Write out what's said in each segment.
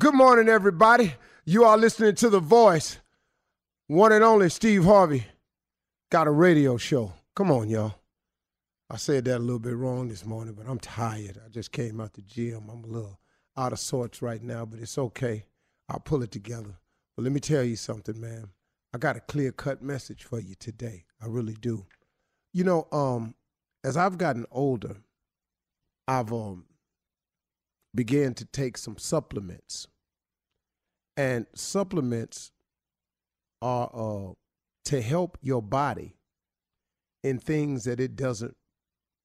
Good morning, everybody. You are listening to The Voice. One and only Steve Harvey got a radio show. Come on, y'all. I said that a little bit wrong this morning, but I'm tired. I just came out the gym. I'm a little out of sorts right now, but it's okay. I'll pull it together. But let me tell you something, man. I got a clear cut message for you today. I really do. You know, um, as I've gotten older, I've um began to take some supplements. And supplements are uh, to help your body in things that it doesn't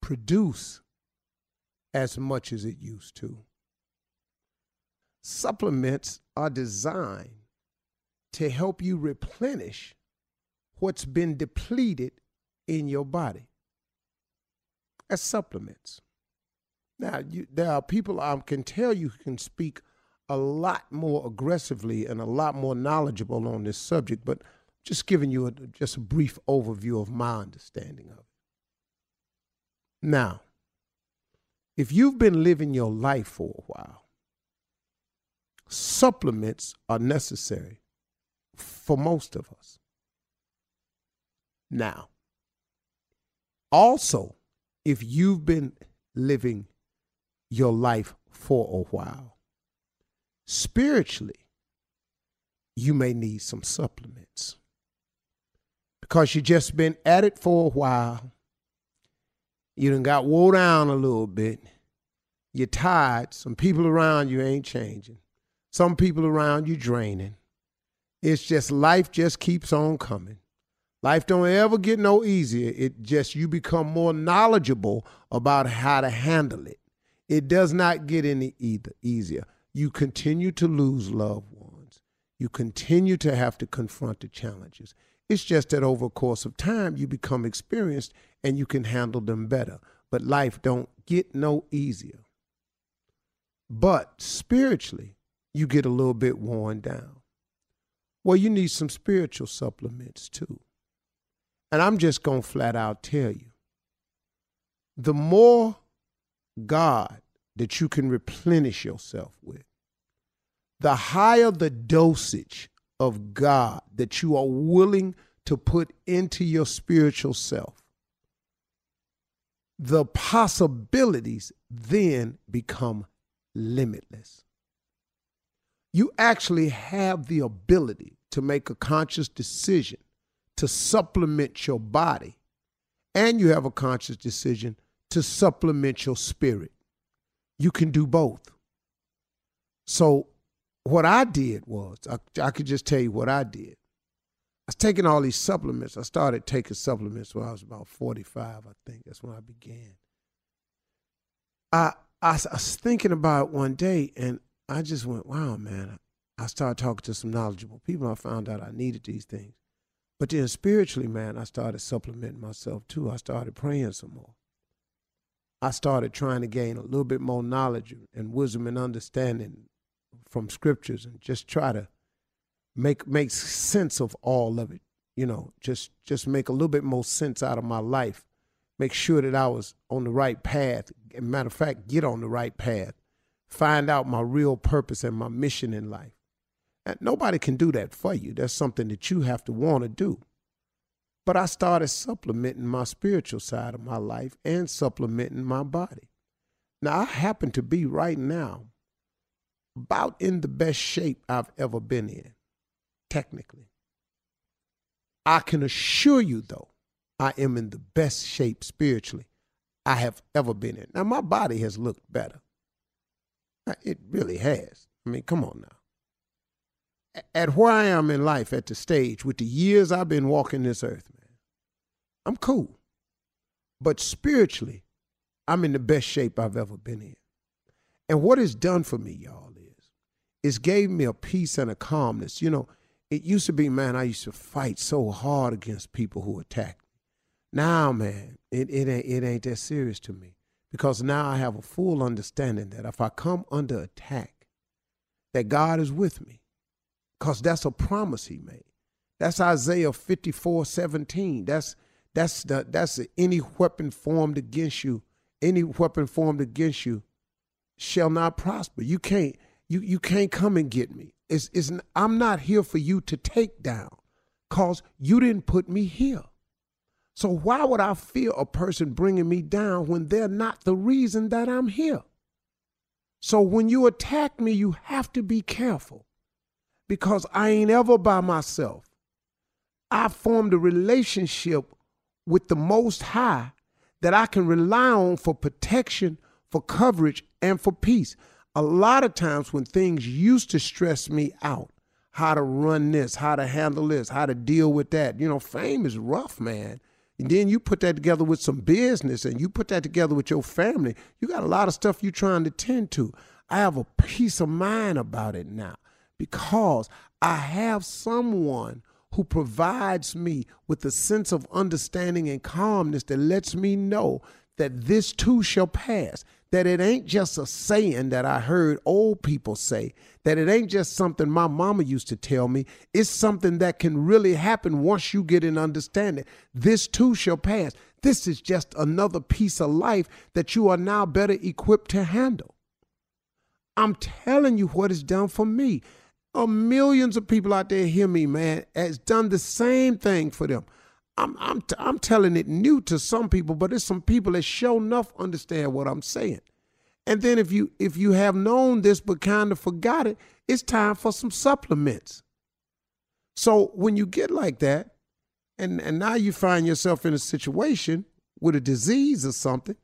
produce as much as it used to. Supplements are designed to help you replenish what's been depleted in your body. As supplements. Now, you, there are people I can tell you can speak a lot more aggressively and a lot more knowledgeable on this subject, but just giving you a, just a brief overview of my understanding of it. Now, if you've been living your life for a while, supplements are necessary for most of us. Now, also, if you've been living your life for a while. Spiritually, you may need some supplements because you just been at it for a while. You done got wore down a little bit. You're tired. Some people around you ain't changing. Some people around you draining. It's just life just keeps on coming. Life don't ever get no easier. It just you become more knowledgeable about how to handle it. It does not get any either easier. You continue to lose loved ones. You continue to have to confront the challenges. It's just that over a course of time, you become experienced and you can handle them better. But life don't get no easier. But spiritually, you get a little bit worn down. Well, you need some spiritual supplements too. And I'm just going to flat out tell you the more God that you can replenish yourself with, the higher the dosage of God that you are willing to put into your spiritual self, the possibilities then become limitless. You actually have the ability to make a conscious decision to supplement your body, and you have a conscious decision to supplement your spirit. You can do both. So, what I did was, I, I could just tell you what I did. I was taking all these supplements. I started taking supplements when I was about 45, I think. That's when I began. I, I, I was thinking about it one day and I just went, wow, man. I started talking to some knowledgeable people. I found out I needed these things. But then spiritually, man, I started supplementing myself too. I started praying some more. I started trying to gain a little bit more knowledge and wisdom and understanding from scriptures and just try to make make sense of all of it. You know, just just make a little bit more sense out of my life. Make sure that I was on the right path. matter of fact, get on the right path. Find out my real purpose and my mission in life. And nobody can do that for you. That's something that you have to want to do. But I started supplementing my spiritual side of my life and supplementing my body. Now, I happen to be right now about in the best shape I've ever been in, technically. I can assure you, though, I am in the best shape spiritually I have ever been in. Now, my body has looked better. It really has. I mean, come on now at where I am in life, at the stage, with the years I've been walking this earth, man, I'm cool. But spiritually, I'm in the best shape I've ever been in. And what it's done for me, y'all, is it's gave me a peace and a calmness. You know, it used to be, man, I used to fight so hard against people who attacked me. Now, man, it, it, ain't, it ain't that serious to me because now I have a full understanding that if I come under attack, that God is with me because that's a promise he made. That's Isaiah 54 17. That's that's the that's the, any weapon formed against you, any weapon formed against you shall not prosper. You can't you you can't come and get me. It's, it's I'm not here for you to take down cause you didn't put me here. So why would I fear a person bringing me down when they're not the reason that I'm here? So when you attack me, you have to be careful because I ain't ever by myself. I formed a relationship with the Most High that I can rely on for protection, for coverage, and for peace. A lot of times when things used to stress me out, how to run this, how to handle this, how to deal with that. You know, fame is rough, man. And then you put that together with some business and you put that together with your family. You got a lot of stuff you're trying to tend to. I have a peace of mind about it now because I have someone who provides me with a sense of understanding and calmness that lets me know that this too shall pass. That it ain't just a saying that I heard old people say, that it ain't just something my mama used to tell me. It's something that can really happen once you get an understanding. This too shall pass. This is just another piece of life that you are now better equipped to handle. I'm telling you what it's done for me. Oh, millions of people out there hear me, man, has done the same thing for them. I'm I'm t- I'm telling it new to some people, but there's some people that show enough understand what I'm saying. And then if you if you have known this but kind of forgot it, it's time for some supplements. So when you get like that, and and now you find yourself in a situation with a disease or something,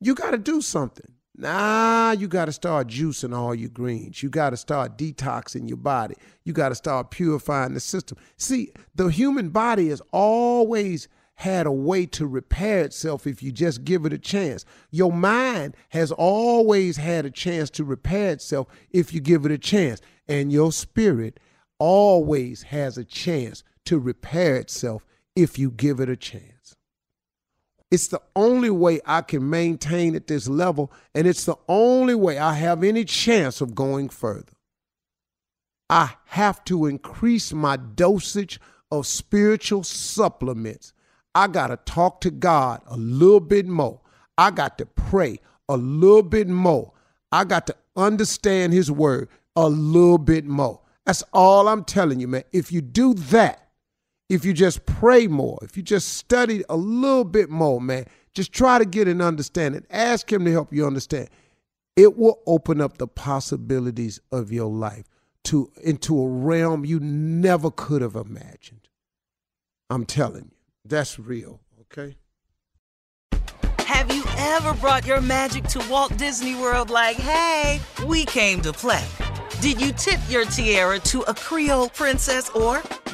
you got to do something. Now you got to start juicing all your greens. You got to start detoxing your body. You got to start purifying the system. See, the human body has always had a way to repair itself if you just give it a chance. Your mind has always had a chance to repair itself if you give it a chance. And your spirit always has a chance to repair itself if you give it a chance. It's the only way I can maintain at this level, and it's the only way I have any chance of going further. I have to increase my dosage of spiritual supplements. I got to talk to God a little bit more. I got to pray a little bit more. I got to understand His word a little bit more. That's all I'm telling you, man. If you do that, if you just pray more, if you just study a little bit more, man, just try to get an understanding. Ask Him to help you understand. It will open up the possibilities of your life to into a realm you never could have imagined. I'm telling you, that's real, okay? Have you ever brought your magic to Walt Disney World like, hey, we came to play? Did you tip your tiara to a Creole princess or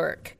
Work.